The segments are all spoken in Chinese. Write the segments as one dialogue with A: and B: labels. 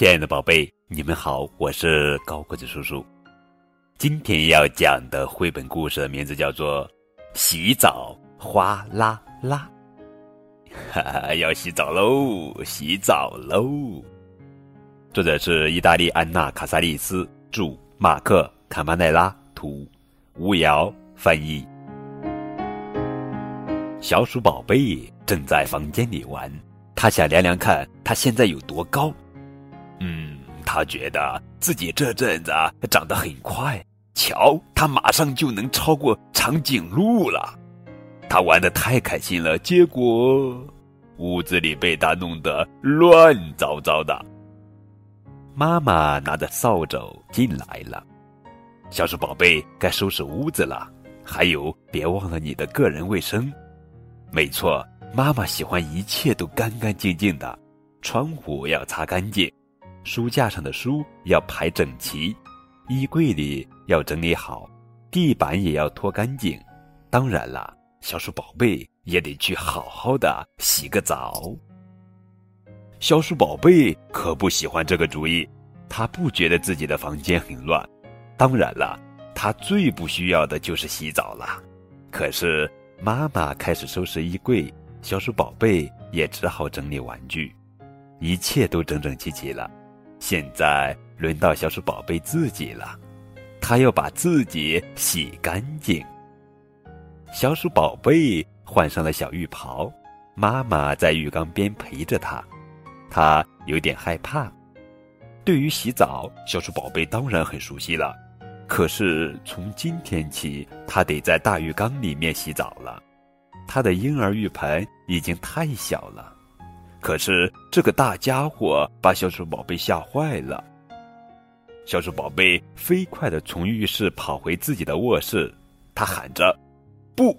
A: 亲爱的宝贝，你们好，我是高个子叔叔。今天要讲的绘本故事的名字叫做《洗澡哗啦啦》。哈哈，要洗澡喽！洗澡喽！作者是意大利安娜·卡萨利斯，著，马克·卡巴奈拉，图，吴瑶翻译。小鼠宝贝正在房间里玩，他想量量看他现在有多高。嗯，他觉得自己这阵子长得很快，瞧，他马上就能超过长颈鹿了。他玩的太开心了，结果屋子里被他弄得乱糟糟的。妈妈拿着扫帚进来了，小鼠宝贝该收拾屋子了，还有别忘了你的个人卫生。没错，妈妈喜欢一切都干干净净的，窗户要擦干净，书架上的书要排整齐，衣柜里要整理好，地板也要拖干净。当然了，小鼠宝贝也得去好好的洗个澡。小鼠宝贝可不喜欢这个主意，他不觉得自己的房间很乱。当然了，他最不需要的就是洗澡了。可是。妈妈开始收拾衣柜，小鼠宝贝也只好整理玩具，一切都整整齐齐了。现在轮到小鼠宝贝自己了，他要把自己洗干净。小鼠宝贝换上了小浴袍，妈妈在浴缸边陪着他，他有点害怕。对于洗澡，小鼠宝贝当然很熟悉了。可是从今天起，他得在大浴缸里面洗澡了。他的婴儿浴盆已经太小了。可是这个大家伙把小鼠宝贝吓坏了。小鼠宝贝飞快地从浴室跑回自己的卧室，他喊着：“不！”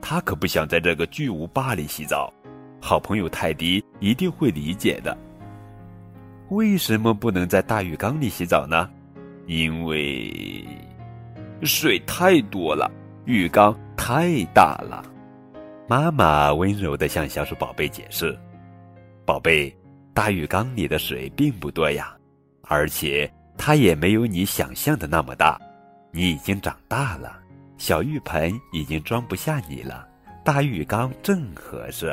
A: 他可不想在这个巨无霸里洗澡。好朋友泰迪一定会理解的。为什么不能在大浴缸里洗澡呢？因为水太多了，浴缸太大了。妈妈温柔的向小鼠宝贝解释：“宝贝，大浴缸里的水并不多呀，而且它也没有你想象的那么大。你已经长大了，小浴盆已经装不下你了，大浴缸正合适。”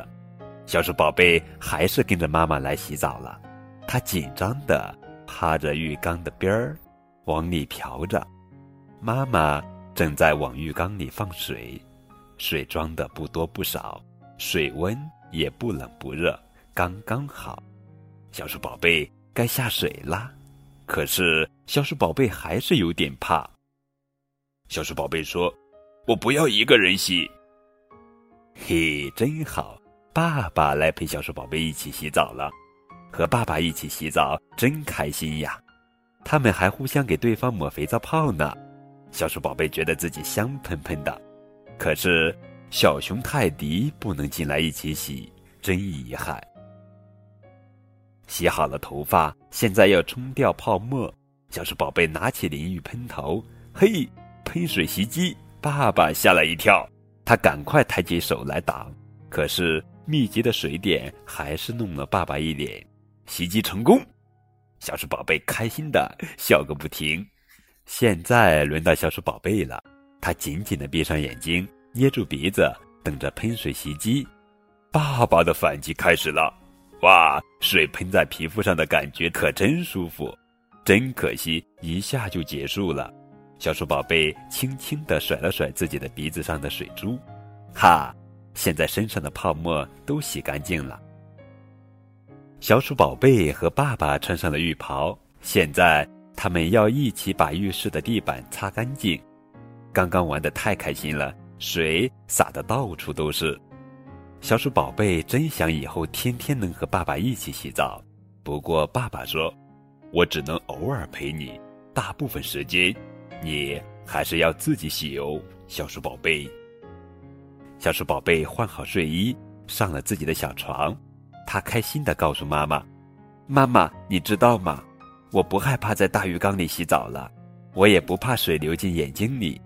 A: 小鼠宝贝还是跟着妈妈来洗澡了，它紧张的趴着浴缸的边儿。往里瓢着，妈妈正在往浴缸里放水，水装的不多不少，水温也不冷不热，刚刚好。小鼠宝贝该下水啦，可是小鼠宝贝还是有点怕。小鼠宝贝说：“我不要一个人洗。”嘿，真好，爸爸来陪小鼠宝贝一起洗澡了，和爸爸一起洗澡真开心呀。他们还互相给对方抹肥皂泡呢，小鼠宝贝觉得自己香喷喷的。可是小熊泰迪不能进来一起洗，真遗憾。洗好了头发，现在要冲掉泡沫。小鼠宝贝拿起淋浴喷头，嘿，喷水袭击！爸爸吓了一跳，他赶快抬起手来挡，可是密集的水点还是弄了爸爸一脸。袭击成功。小鼠宝贝开心的笑个不停。现在轮到小鼠宝贝了，他紧紧的闭上眼睛，捏住鼻子，等着喷水袭击。爸爸的反击开始了，哇，水喷在皮肤上的感觉可真舒服。真可惜，一下就结束了。小鼠宝贝轻轻的甩了甩自己的鼻子上的水珠，哈，现在身上的泡沫都洗干净了。小鼠宝贝和爸爸穿上了浴袍，现在他们要一起把浴室的地板擦干净。刚刚玩的太开心了，水洒的到处都是。小鼠宝贝真想以后天天能和爸爸一起洗澡，不过爸爸说：“我只能偶尔陪你，大部分时间，你还是要自己洗哦。”小鼠宝贝。小鼠宝贝换好睡衣，上了自己的小床。他开心的告诉妈妈：“妈妈，你知道吗？我不害怕在大浴缸里洗澡了，我也不怕水流进眼睛里，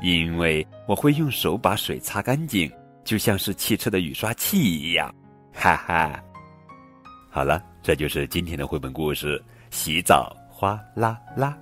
A: 因为我会用手把水擦干净，就像是汽车的雨刷器一样。”哈哈。好了。这就是今天的绘本故事《洗澡哗啦啦》。